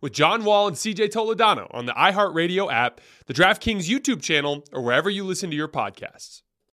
with John Wall and CJ Toledano on the iHeartRadio app, the DraftKings YouTube channel, or wherever you listen to your podcasts.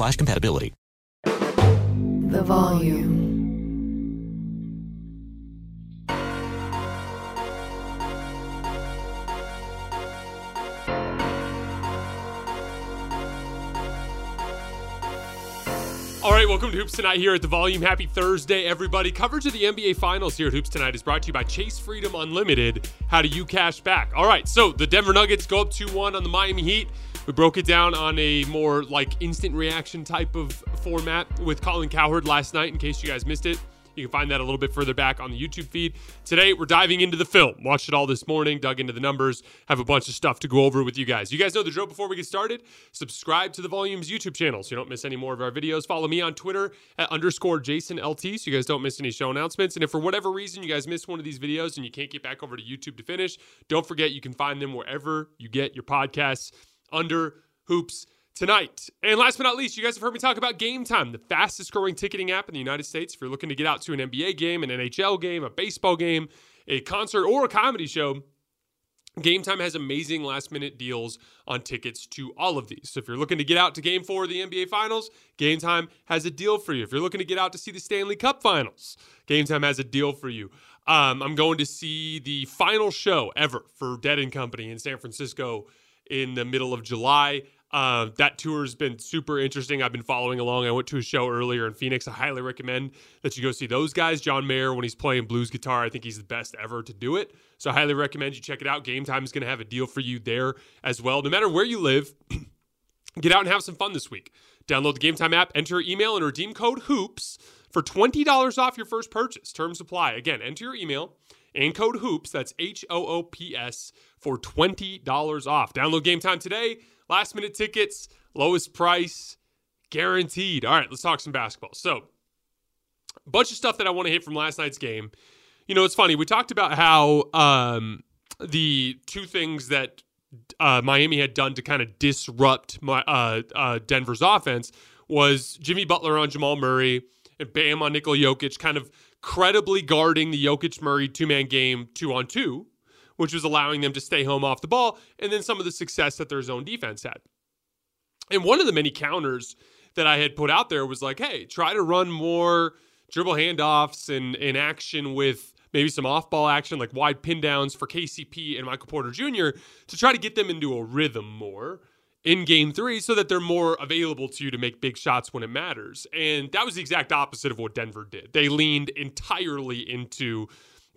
slash compatibility. The volume. All right, welcome to Hoops Tonight here at the Volume. Happy Thursday, everybody. Coverage of the NBA Finals here at Hoops Tonight is brought to you by Chase Freedom Unlimited. How do you cash back? All right, so the Denver Nuggets go up 2 1 on the Miami Heat. We broke it down on a more like instant reaction type of format with Colin Cowherd last night, in case you guys missed it. You can find that a little bit further back on the YouTube feed. Today, we're diving into the film. Watched it all this morning, dug into the numbers, have a bunch of stuff to go over with you guys. You guys know the drill before we get started? Subscribe to the Volumes YouTube channel so you don't miss any more of our videos. Follow me on Twitter at underscore Jason LT so you guys don't miss any show announcements. And if for whatever reason you guys miss one of these videos and you can't get back over to YouTube to finish, don't forget you can find them wherever you get your podcasts under Hoops tonight. And last but not least, you guys have heard me talk about Game Time, the fastest growing ticketing app in the United States. If you're looking to get out to an NBA game, an NHL game, a baseball game, a concert, or a comedy show, Game Time has amazing last minute deals on tickets to all of these. So if you're looking to get out to game four of the NBA Finals, Game Time has a deal for you. If you're looking to get out to see the Stanley Cup Finals, Game Time has a deal for you. Um, I'm going to see the final show ever for Dead and Company in San Francisco in the middle of July. Uh, that tour has been super interesting. I've been following along. I went to a show earlier in Phoenix. I highly recommend that you go see those guys. John Mayer, when he's playing blues guitar, I think he's the best ever to do it. So I highly recommend you check it out. Game Time is going to have a deal for you there as well. No matter where you live, get out and have some fun this week. Download the Game Time app, enter your email, and redeem code HOOPS for $20 off your first purchase. Terms apply. Again, enter your email and code HOOPS, that's H O O P S, for $20 off. Download Game Time today. Last minute tickets, lowest price, guaranteed. All right, let's talk some basketball. So, a bunch of stuff that I want to hit from last night's game. You know, it's funny. We talked about how um, the two things that uh, Miami had done to kind of disrupt my, uh, uh, Denver's offense was Jimmy Butler on Jamal Murray and Bam on Nikola Jokic, kind of credibly guarding the Jokic Murray two man game two on two, which was allowing them to stay home off the ball, and then some of the success that their zone defense had. And one of the many counters that I had put out there was like, hey, try to run more dribble handoffs and in action with maybe some off ball action, like wide pin downs for KCP and Michael Porter Jr. to try to get them into a rhythm more in game three so that they're more available to you to make big shots when it matters. And that was the exact opposite of what Denver did. They leaned entirely into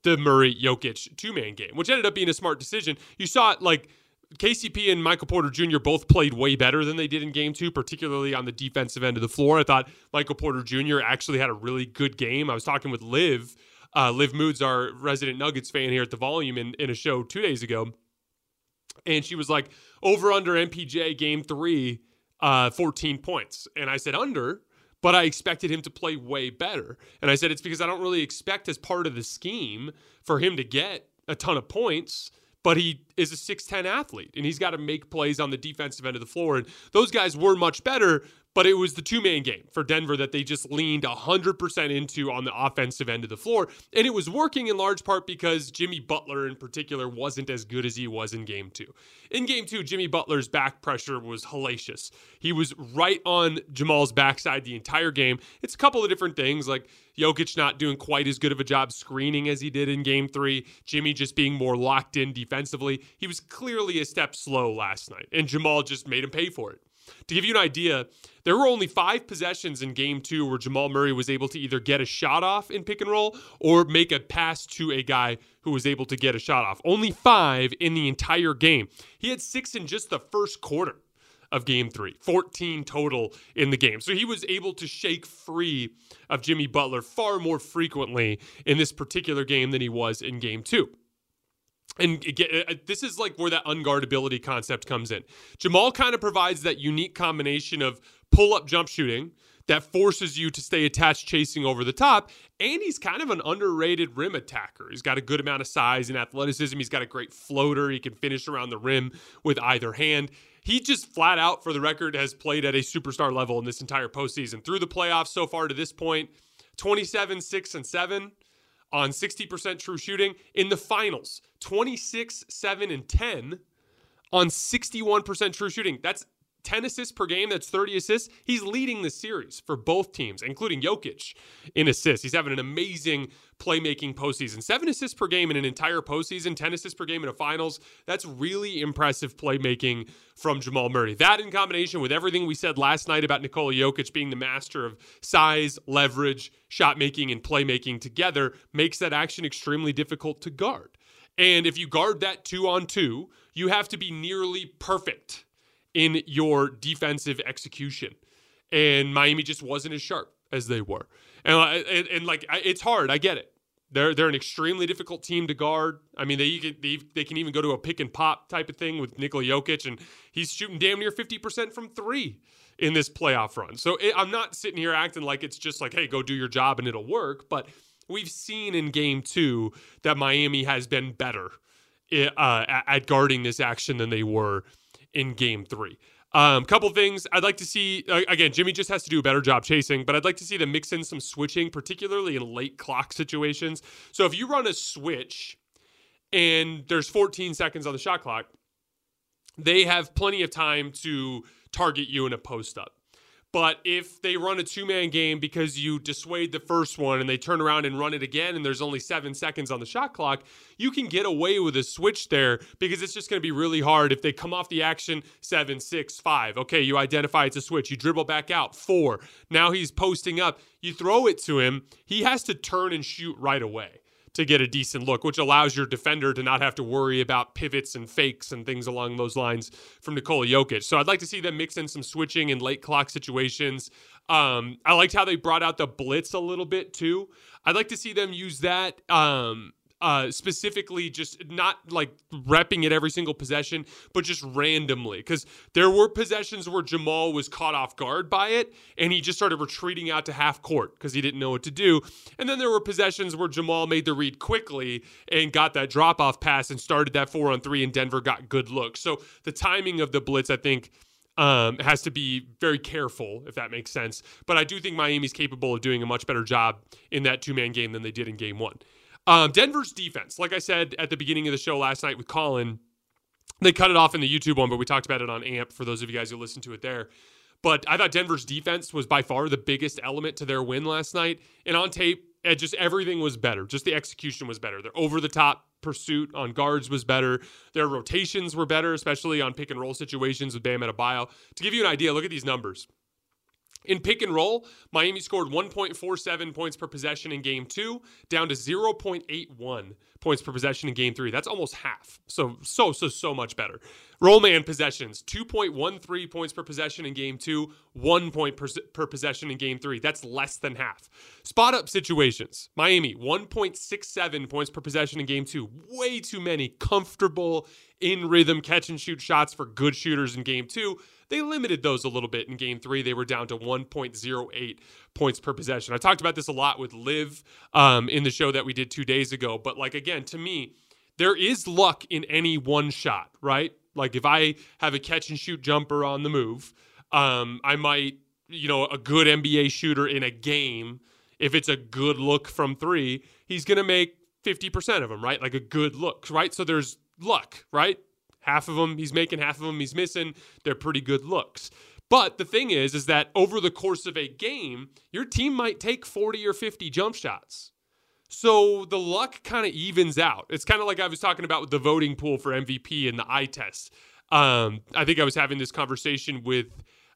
the Murray Jokic two man game, which ended up being a smart decision. You saw it like KCP and Michael Porter Jr. both played way better than they did in game two, particularly on the defensive end of the floor. I thought Michael Porter Jr. actually had a really good game. I was talking with Liv. Uh, Liv Moods, our resident Nuggets fan here at the volume in, in a show two days ago. And she was like, over under MPJ game three, uh, 14 points. And I said, under, but I expected him to play way better. And I said, it's because I don't really expect as part of the scheme for him to get a ton of points but he is a 6'10 athlete and he's got to make plays on the defensive end of the floor. And those guys were much better, but it was the two man game for Denver that they just leaned 100% into on the offensive end of the floor. And it was working in large part because Jimmy Butler, in particular, wasn't as good as he was in game two. In game two, Jimmy Butler's back pressure was hellacious. He was right on Jamal's backside the entire game. It's a couple of different things like Jokic not doing quite as good of a job screening as he did in game three, Jimmy just being more locked in defensively. He was clearly a step slow last night, and Jamal just made him pay for it. To give you an idea, there were only five possessions in game two where Jamal Murray was able to either get a shot off in pick and roll or make a pass to a guy who was able to get a shot off. Only five in the entire game. He had six in just the first quarter of game three, 14 total in the game. So he was able to shake free of Jimmy Butler far more frequently in this particular game than he was in game two. And uh, this is like where that unguardability concept comes in. Jamal kind of provides that unique combination of pull up jump shooting that forces you to stay attached chasing over the top. And he's kind of an underrated rim attacker. He's got a good amount of size and athleticism. He's got a great floater. He can finish around the rim with either hand. He just flat out, for the record, has played at a superstar level in this entire postseason. Through the playoffs so far to this point, 27, 6, and 7 on 60% true shooting. In the finals, 26, 7, and 10 on 61% true shooting. That's 10 assists per game. That's 30 assists. He's leading the series for both teams, including Jokic in assists. He's having an amazing playmaking postseason. Seven assists per game in an entire postseason, 10 assists per game in a finals. That's really impressive playmaking from Jamal Murray. That in combination with everything we said last night about Nikola Jokic being the master of size, leverage, shot making, and playmaking together makes that action extremely difficult to guard. And if you guard that two on two, you have to be nearly perfect in your defensive execution. And Miami just wasn't as sharp as they were. And, and, and like, it's hard. I get it. They're, they're an extremely difficult team to guard. I mean, they, they, they can even go to a pick and pop type of thing with Nikola Jokic, and he's shooting damn near 50% from three in this playoff run. So it, I'm not sitting here acting like it's just like, hey, go do your job and it'll work. But we've seen in game two that Miami has been better eh, uh, at guarding this action than they were in game three. Um, couple things I'd like to see uh, again. Jimmy just has to do a better job chasing, but I'd like to see them mix in some switching, particularly in late clock situations. So if you run a switch and there's 14 seconds on the shot clock, they have plenty of time to target you in a post up. But if they run a two man game because you dissuade the first one and they turn around and run it again and there's only seven seconds on the shot clock, you can get away with a switch there because it's just going to be really hard if they come off the action seven, six, five. Okay, you identify it's a switch. You dribble back out, four. Now he's posting up. You throw it to him. He has to turn and shoot right away to get a decent look, which allows your defender to not have to worry about pivots and fakes and things along those lines from Nikola Jokic. So I'd like to see them mix in some switching in late clock situations. Um, I liked how they brought out the blitz a little bit too. I'd like to see them use that. Um, uh, specifically just not like repping it every single possession, but just randomly. Because there were possessions where Jamal was caught off guard by it and he just started retreating out to half court because he didn't know what to do. And then there were possessions where Jamal made the read quickly and got that drop off pass and started that four on three, and Denver got good looks. So the timing of the blitz, I think. Um, has to be very careful, if that makes sense. But I do think Miami's capable of doing a much better job in that two man game than they did in game one. Um, Denver's defense, like I said at the beginning of the show last night with Colin, they cut it off in the YouTube one, but we talked about it on AMP for those of you guys who listened to it there. But I thought Denver's defense was by far the biggest element to their win last night. And on tape, it just everything was better. Just the execution was better. Their over the top pursuit on guards was better. Their rotations were better, especially on pick and roll situations with Bam Adebayo. To give you an idea, look at these numbers. In pick and roll, Miami scored 1.47 points per possession in game two, down to 0.81 points per possession in game three. That's almost half. So, so, so, so much better. Roll man possessions, 2.13 points per possession in game two, one point per, per possession in game three. That's less than half. Spot up situations, Miami, 1.67 points per possession in game two. Way too many comfortable, in rhythm catch and shoot shots for good shooters in game two. They limited those a little bit in game three. They were down to 1.08 points per possession. I talked about this a lot with Liv um, in the show that we did two days ago. But, like, again, to me, there is luck in any one shot, right? Like if I have a catch and shoot jumper on the move, um, I might, you know, a good NBA shooter in a game, if it's a good look from three, he's to make 50% of them, right? Like a good look, right? So there's luck, right? Half of them, he's making half of them, he's missing. They're pretty good looks. But the thing is, is that over the course of a game, your team might take 40 or 50 jump shots. So the luck kind of evens out. It's kind of like I was talking about with the voting pool for MVP and the eye test. Um, I think I was having this conversation with,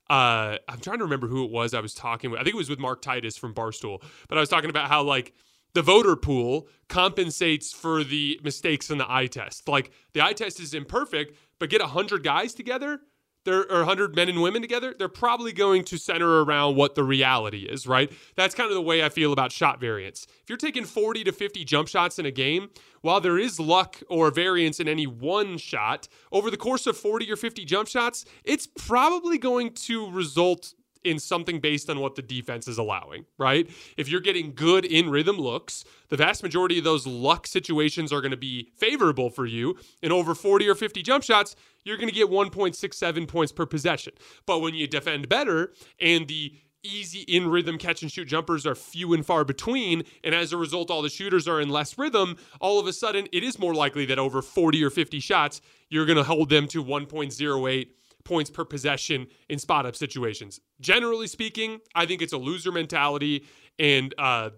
uh, I'm trying to remember who it was I was talking with. I think it was with Mark Titus from Barstool. But I was talking about how, like, the voter pool compensates for the mistakes in the eye test. Like, the eye test is imperfect, but get 100 guys together there are 100 men and women together, they're probably going to center around what the reality is, right? That's kind of the way I feel about shot variance. If you're taking 40 to 50 jump shots in a game, while there is luck or variance in any one shot, over the course of 40 or 50 jump shots, it's probably going to result in something based on what the defense is allowing, right? If you're getting good in rhythm looks, the vast majority of those luck situations are going to be favorable for you. In over 40 or 50 jump shots, you're going to get 1.67 points per possession. But when you defend better and the easy in rhythm catch and shoot jumpers are few and far between, and as a result, all the shooters are in less rhythm, all of a sudden, it is more likely that over 40 or 50 shots, you're going to hold them to 1.08 points per possession in spot up situations. Generally speaking, I think it's a loser mentality, and uh,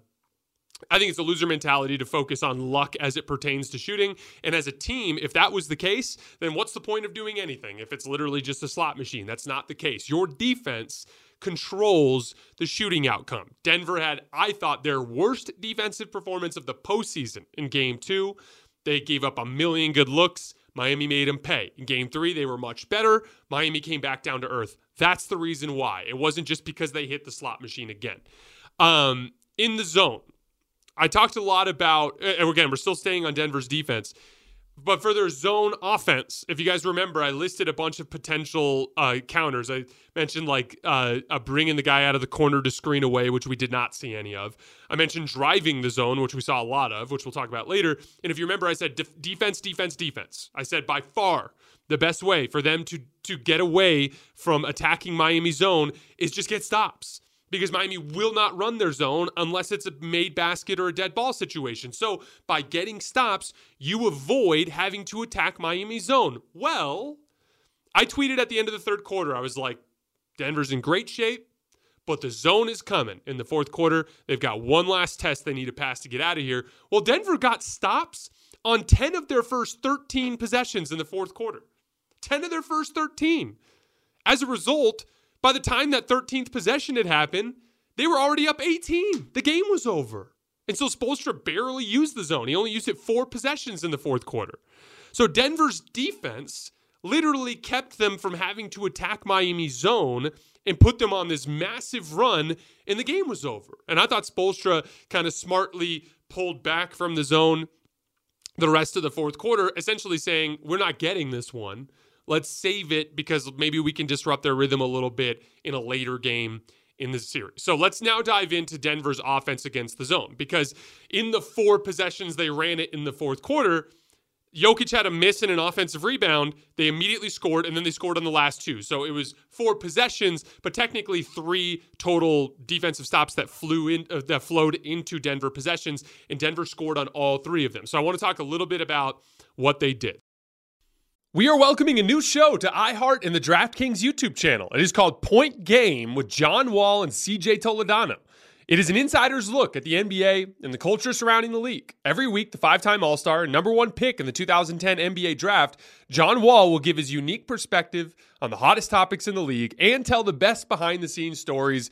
I think it's a loser mentality to focus on luck as it pertains to shooting. And as a team, if that was the case, then what's the point of doing anything if it's literally just a slot machine? That's not the case. Your defense controls the shooting outcome. Denver had, I thought, their worst defensive performance of the postseason in game two. They gave up a million good looks. Miami made him pay. In game three, they were much better. Miami came back down to earth. That's the reason why. It wasn't just because they hit the slot machine again. Um, in the zone, I talked a lot about, and again, we're still staying on Denver's defense. But for their zone offense, if you guys remember, I listed a bunch of potential uh, counters. I mentioned like uh, bringing the guy out of the corner to screen away, which we did not see any of. I mentioned driving the zone, which we saw a lot of, which we'll talk about later. And if you remember, I said def- defense, defense, defense. I said by far the best way for them to to get away from attacking Miami zone is just get stops because Miami will not run their zone unless it's a made basket or a dead ball situation. So by getting stops, you avoid having to attack Miami's zone. Well, I tweeted at the end of the third quarter, I was like, Denver's in great shape, but the zone is coming in the fourth quarter. They've got one last test they need to pass to get out of here. Well, Denver got stops on 10 of their first 13 possessions in the fourth quarter. 10 of their first 13. As a result, by the time that 13th possession had happened, they were already up 18. The game was over. And so Spoelstra barely used the zone. He only used it four possessions in the fourth quarter. So Denver's defense literally kept them from having to attack Miami's zone and put them on this massive run, and the game was over. And I thought Spoelstra kind of smartly pulled back from the zone the rest of the fourth quarter, essentially saying, We're not getting this one. Let's save it because maybe we can disrupt their rhythm a little bit in a later game in the series. So let's now dive into Denver's offense against the zone because in the four possessions they ran it in the fourth quarter, Jokic had a miss and an offensive rebound. They immediately scored, and then they scored on the last two. So it was four possessions, but technically three total defensive stops that flew in uh, that flowed into Denver possessions, and Denver scored on all three of them. So I want to talk a little bit about what they did. We are welcoming a new show to iHeart and the DraftKings YouTube channel. It is called Point Game with John Wall and CJ Toledano. It is an insider's look at the NBA and the culture surrounding the league. Every week, the five time All Star and number one pick in the 2010 NBA draft, John Wall will give his unique perspective on the hottest topics in the league and tell the best behind the scenes stories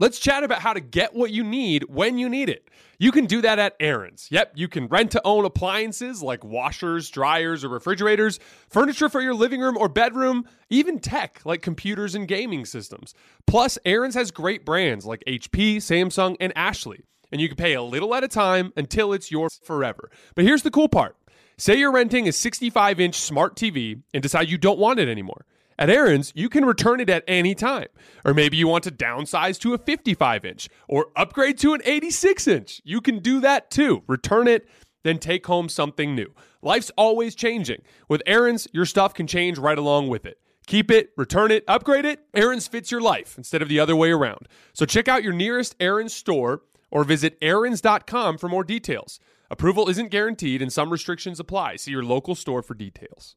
Let's chat about how to get what you need when you need it. You can do that at Aaron's. Yep, you can rent to own appliances like washers, dryers, or refrigerators, furniture for your living room or bedroom, even tech like computers and gaming systems. Plus, Aaron's has great brands like HP, Samsung, and Ashley, and you can pay a little at a time until it's yours forever. But here's the cool part say you're renting a 65 inch smart TV and decide you don't want it anymore. At Aaron's, you can return it at any time. Or maybe you want to downsize to a 55 inch or upgrade to an 86 inch. You can do that too. Return it, then take home something new. Life's always changing. With Aaron's, your stuff can change right along with it. Keep it, return it, upgrade it. Aaron's fits your life instead of the other way around. So check out your nearest Aaron's store or visit Aaron's.com for more details. Approval isn't guaranteed and some restrictions apply. See your local store for details.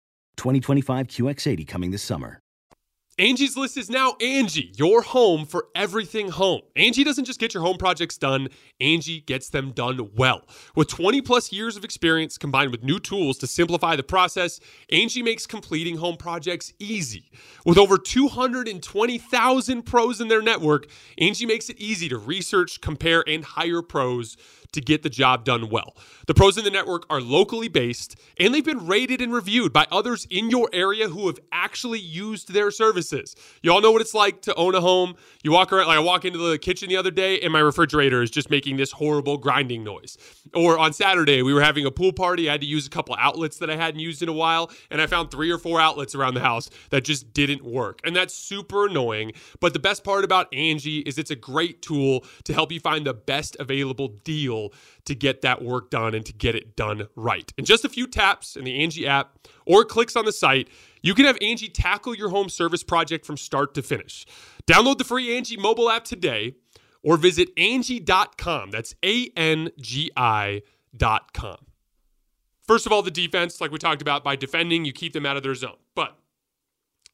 2025 QX80 coming this summer. Angie's List is now Angie, your home for everything home. Angie doesn't just get your home projects done, Angie gets them done well. With 20 plus years of experience combined with new tools to simplify the process, Angie makes completing home projects easy. With over 220,000 pros in their network, Angie makes it easy to research, compare, and hire pros to get the job done well. The pros in the network are locally based and they've been rated and reviewed by others in your area who have actually used their services. You all know what it's like to own a home. You walk around, like I walk into the kitchen the other day and my refrigerator is just making this horrible grinding noise. Or on Saturday, we were having a pool party. I had to use a couple outlets that I hadn't used in a while and I found three or four outlets around the house that just didn't work. And that's super annoying. But the best part about Angie is it's a great tool to help you find the best available deal to get that work done and to get it done right. In just a few taps in the Angie app or clicks on the site, you can have Angie tackle your home service project from start to finish. Download the free Angie mobile app today or visit Angie.com. That's A N G I.com. First of all, the defense, like we talked about, by defending, you keep them out of their zone. But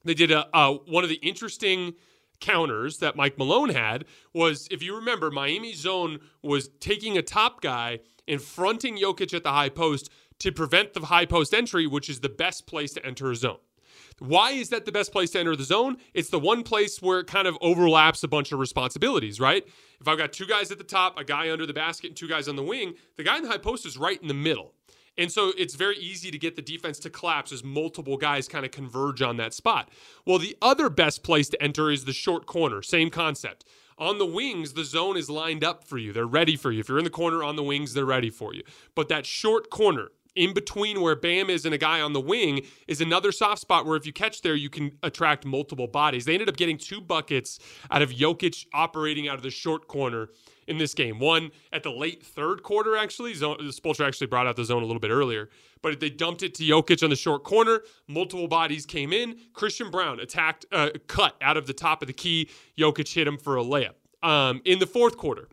they did a, uh, one of the interesting counters that Mike Malone had was if you remember, Miami zone was taking a top guy and fronting Jokic at the high post to prevent the high post entry, which is the best place to enter a zone. Why is that the best place to enter the zone? It's the one place where it kind of overlaps a bunch of responsibilities, right? If I've got two guys at the top, a guy under the basket, and two guys on the wing, the guy in the high post is right in the middle. And so it's very easy to get the defense to collapse as multiple guys kind of converge on that spot. Well, the other best place to enter is the short corner. Same concept. On the wings, the zone is lined up for you. They're ready for you. If you're in the corner on the wings, they're ready for you. But that short corner, in between where Bam is and a guy on the wing is another soft spot where if you catch there, you can attract multiple bodies. They ended up getting two buckets out of Jokic operating out of the short corner in this game. One at the late third quarter, actually. Zone, Spoelstra actually brought out the zone a little bit earlier, but they dumped it to Jokic on the short corner. Multiple bodies came in. Christian Braun attacked, uh, cut out of the top of the key. Jokic hit him for a layup. Um, in the fourth quarter,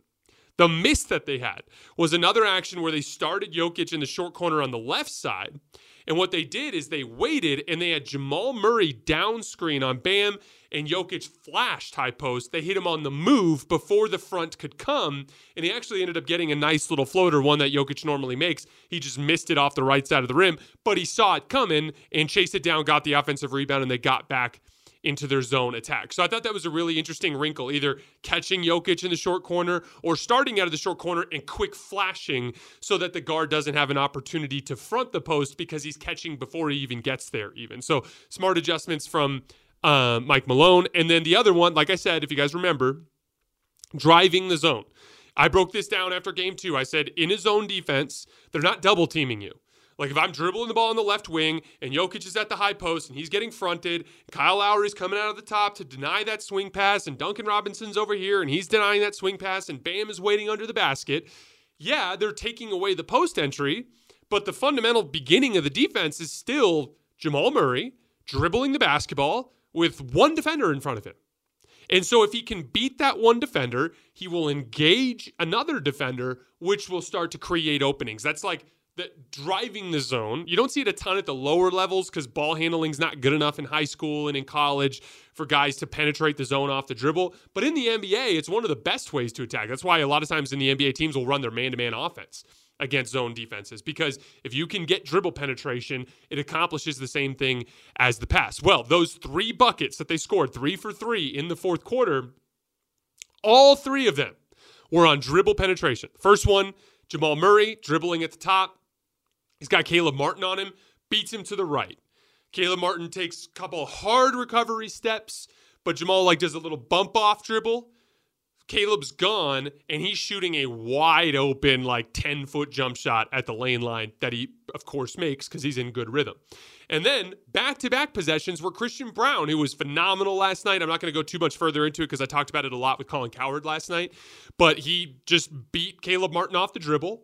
the miss that they had was another action where they started Jokic in the short corner on the left side. And what they did is they waited and they had Jamal Murray down screen on Bam and Jokic flashed high post. They hit him on the move before the front could come, and he actually ended up getting a nice little floater, one that Jokic normally makes. He just missed it off the right side of the rim, but he saw it coming and chased it down, got the offensive rebound, and they got back into their zone attack. So I thought that was a really interesting wrinkle, either catching Jokic in the short corner or starting out of the short corner and quick flashing so that the guard doesn't have an opportunity to front the post because he's catching before he even gets there, even. So smart adjustments from uh, Mike Malone. And then the other one, like I said, if you guys remember, driving the zone. I broke this down after game two. I said, in his zone defense, they're not double teaming you. Like if I'm dribbling the ball on the left wing and Jokic is at the high post and he's getting fronted, Kyle Lowry's coming out of the top to deny that swing pass, and Duncan Robinson's over here and he's denying that swing pass, and Bam is waiting under the basket. Yeah, they're taking away the post entry, but the fundamental beginning of the defense is still Jamal Murray dribbling the basketball with one defender in front of him. And so, if he can beat that one defender, he will engage another defender, which will start to create openings. That's like that driving the zone. You don't see it a ton at the lower levels because ball handling's not good enough in high school and in college for guys to penetrate the zone off the dribble. But in the NBA, it's one of the best ways to attack. That's why a lot of times in the NBA, teams will run their man to man offense against zone defenses because if you can get dribble penetration, it accomplishes the same thing as the pass. Well, those three buckets that they scored, three for three in the fourth quarter, all three of them were on dribble penetration. First one, Jamal Murray dribbling at the top, He's got Caleb Martin on him, beats him to the right. Caleb Martin takes a couple hard recovery steps, but Jamal like does a little bump off dribble. Caleb's gone, and he's shooting a wide open, like 10 foot jump shot at the lane line that he, of course, makes because he's in good rhythm. And then back to back possessions were Christian Braun, who was phenomenal last night. I'm not going to go too much further into it because I talked about it a lot with Colin Cowherd last night, but he just beat Caleb Martin off the dribble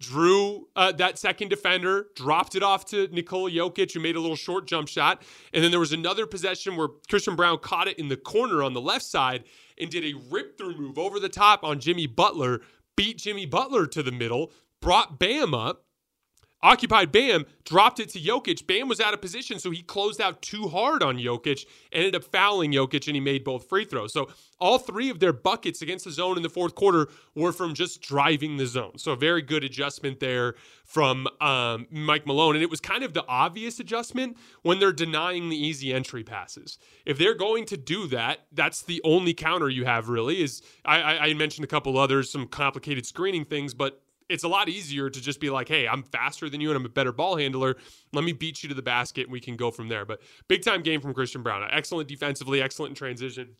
drew uh, that second defender, dropped it off to Nikola Jokic, who made a little short jump shot. And then there was another possession where Christian Braun caught it in the corner on the left side and did a rip through move over the top on Jimmy Butler, beat Jimmy Butler to the middle, brought Bam up, occupied Bam, dropped it to Jokic. Bam was out of position, so he closed out too hard on Jokic, ended up fouling Jokic, and he made both free throws. So all three of their buckets against the zone in the fourth quarter were from just driving the zone. So very good adjustment there from um, Mike Malone. And it was kind of the obvious adjustment when they're denying the easy entry passes. If they're going to do that, that's the only counter you have really is I, I mentioned a couple others, some complicated screening things, but it's a lot easier to just be like, hey, I'm faster than you and I'm a better ball handler. Let me beat you to the basket and we can go from there. But big time game from Christian Braun. Excellent defensively, excellent in transition.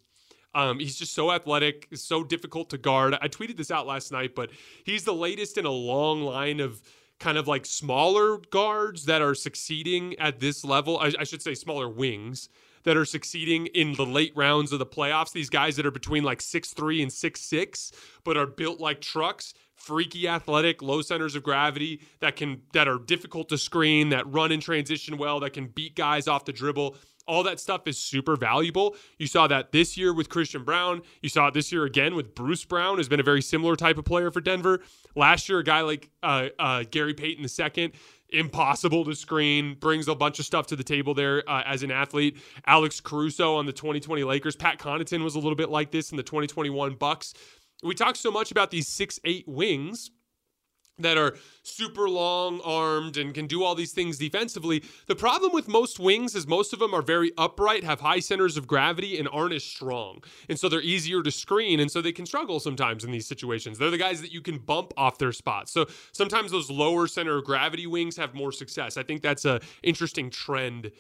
Um, he's just so athletic, so difficult to guard. I tweeted this out last night, but he's the latest in a long line of kind of like smaller guards that are succeeding at this level. I, I should say smaller wings that are succeeding in the late rounds of the playoffs. These guys that are between like six three and six six, but are built like trucks freaky athletic low centers of gravity that can that are difficult to screen that run in transition well that can beat guys off the dribble all that stuff is super valuable. You saw that this year with Christian Braun. You saw it this year again with Bruce Brown, has been a very similar type of player for Denver. Last year, a guy like uh, uh, Gary Payton II, impossible to screen, brings a bunch of stuff to the table there uh, as an athlete. Alex Caruso on the 2020 Lakers. Pat Connaughton was a little bit like this in the 2021 Bucks we talk so much about these six eight wings that are super long armed and can do all these things defensively. The problem with most wings is most of them are very upright, have high centers of gravity, and aren't as strong. And so they're easier to screen. And so they can struggle sometimes in these situations. They're the guys that you can bump off their spots. So sometimes those lower center of gravity wings have more success. I think that's an interesting trend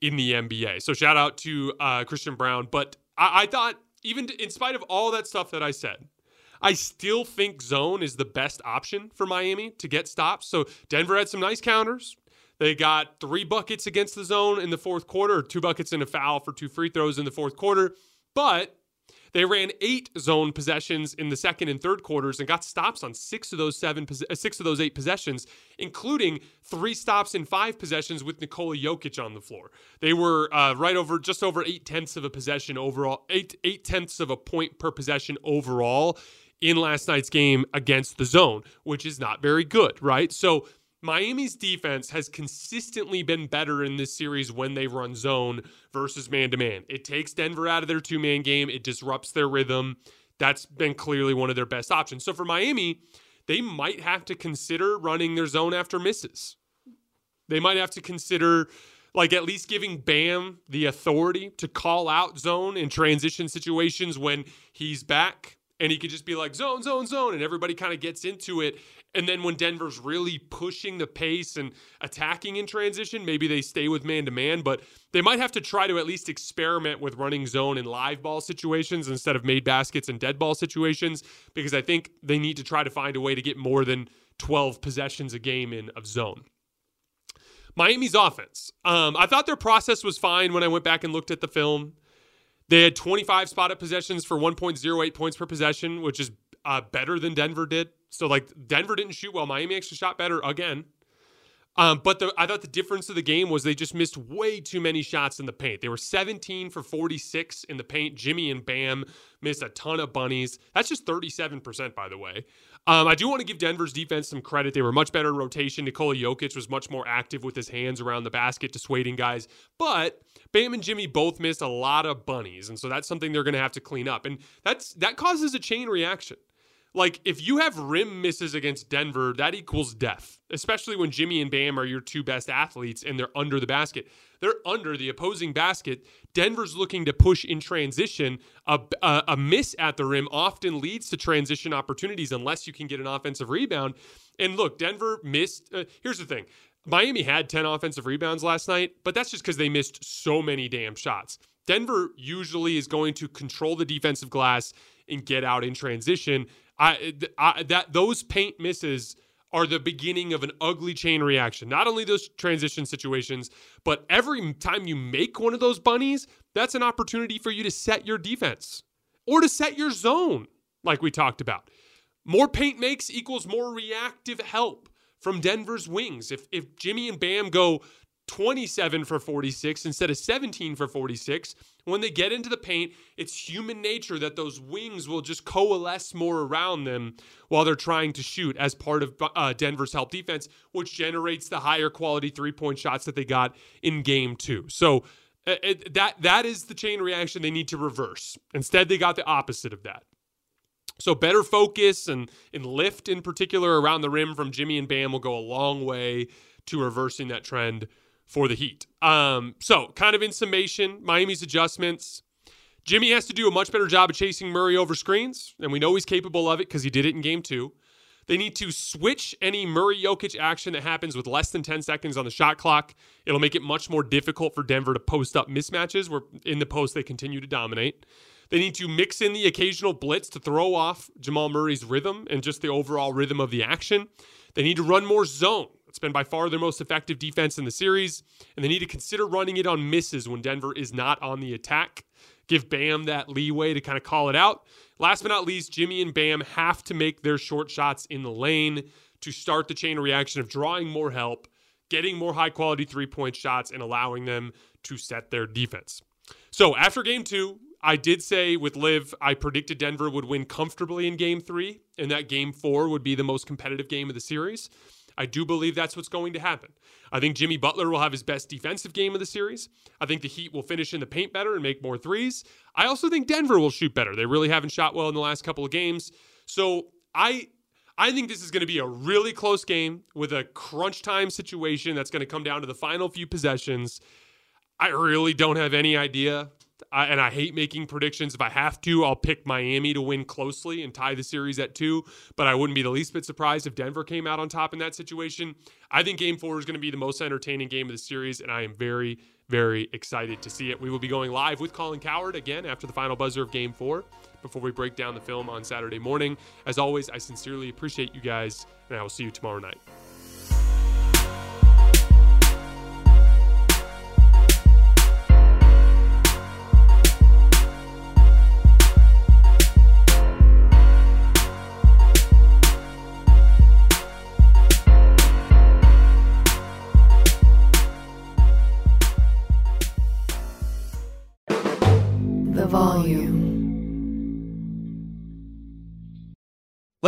in the NBA. So shout out to uh, Christian Braun. But I-, I thought, even in spite of all that stuff that I said, I still think zone is the best option for Miami to get stops. So Denver had some nice counters. They got three buckets against the zone in the fourth quarter, two buckets and a foul for two free throws in the fourth quarter. But they ran eight zone possessions in the second and third quarters and got stops on six of those seven, uh, six of those eight possessions, including three stops in five possessions with Nikola Jokic on the floor. They were uh, right over just over eight tenths of a possession overall, eight eight tenths of a point per possession overall in last night's game against the zone, which is not very good, right? So Miami's defense has consistently been better in this series when they run zone versus man to man. It takes Denver out of their two man game, it disrupts their rhythm. That's been clearly one of their best options. So for Miami, they might have to consider running their zone after misses. They might have to consider like at least giving Bam the authority to call out zone in transition situations when he's back and he could just be like zone, zone, zone, and everybody kind of gets into it And then when Denver's really pushing the pace and attacking in transition, maybe they stay with man to man, but they might have to try to at least experiment with running zone in live ball situations instead of made baskets and dead ball situations because I think they need to try to find a way to get more than 12 possessions a game in of zone. Miami's offense. Um, I thought their process was fine when I went back and looked at the film. They had 25 spotted possessions for 1.08 points per possession, which is uh, better than Denver did. So, like, Denver didn't shoot well. Miami actually shot better again. Um, but the, I thought the difference of the game was they just missed way too many shots in the paint. They were 17 for 46 in the paint. Jimmy and Bam missed a ton of bunnies. That's just 37%, by the way. Um, I do want to give Denver's defense some credit. They were much better in rotation. Nikola Jokic was much more active with his hands around the basket, dissuading guys. But Bam and Jimmy both missed a lot of bunnies, and so that's something they're going to have to clean up. And that's that causes a chain reaction. Like if you have rim misses against Denver, that equals death. Especially when Jimmy and Bam are your two best athletes and they're under the basket. They're under the opposing basket. Denver's looking to push in transition. A, a, a miss at the rim often leads to transition opportunities unless you can get an offensive rebound. And look, Denver missed. Uh, here's the thing Miami had 10 offensive rebounds last night, but that's just because they missed so many damn shots. Denver usually is going to control the defensive glass and get out in transition. I, I, that those paint misses are the beginning of an ugly chain reaction. Not only those transition situations, but every time you make one of those bunnies, that's an opportunity for you to set your defense or to set your zone, like we talked about. More paint makes equals more reactive help from Denver's wings. If if Jimmy and Bam go 27 for 46 instead of 17 for 46. When they get into the paint, it's human nature that those wings will just coalesce more around them while they're trying to shoot as part of uh, Denver's help defense, which generates the higher quality three point shots that they got in game two. So uh, it, that that is the chain reaction they need to reverse. Instead, they got the opposite of that. So better focus and, and lift in particular around the rim from Jimmy and Bam will go a long way to reversing that trend for the Heat. Um, so, kind of in summation, Miami's adjustments. Jimmy has to do a much better job of chasing Murray over screens, and we know he's capable of it because he did it in game two. They need to switch any Murray Jokic action that happens with less than 10 seconds on the shot clock. It'll make it much more difficult for Denver to post up mismatches where in the post they continue to dominate. They need to mix in the occasional blitz to throw off Jamal Murray's rhythm and just the overall rhythm of the action. They need to run more zone. It's been by far their most effective defense in the series, and they need to consider running it on misses when Denver is not on the attack. Give Bam that leeway to kind of call it out. Last but not least, Jimmy and Bam have to make their short shots in the lane to start the chain reaction of drawing more help, getting more high quality three point shots, and allowing them to set their defense. So after game two, I did say with Liv, I predicted Denver would win comfortably in game three, and that game four would be the most competitive game of the series. I do believe that's what's going to happen. I think Jimmy Butler will have his best defensive game of the series. I think the Heat will finish in the paint better and make more threes. I also think Denver will shoot better. They really haven't shot well in the last couple of games. So I I think this is going to be a really close game with a crunch time situation that's going to come down to the final few possessions. I really don't have any idea I, and I hate making predictions. If I have to, I'll pick Miami to win closely and tie the series at two. But I wouldn't be the least bit surprised if Denver came out on top in that situation. I think game four is going to be the most entertaining game of the series, and I am very, very excited to see it. We will be going live with Colin Cowherd again after the final buzzer of game four before we break down the film on Saturday morning. As always, I sincerely appreciate you guys, and I will see you tomorrow night.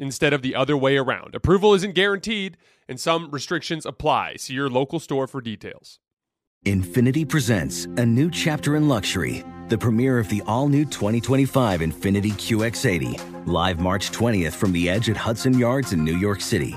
instead of the other way around. Approval isn't guaranteed, and some restrictions apply. See your local store for details. Infiniti presents a new chapter in luxury, the premiere of the all new 2025 Infiniti QX80, live March 20th from the edge at Hudson Yards in New York City,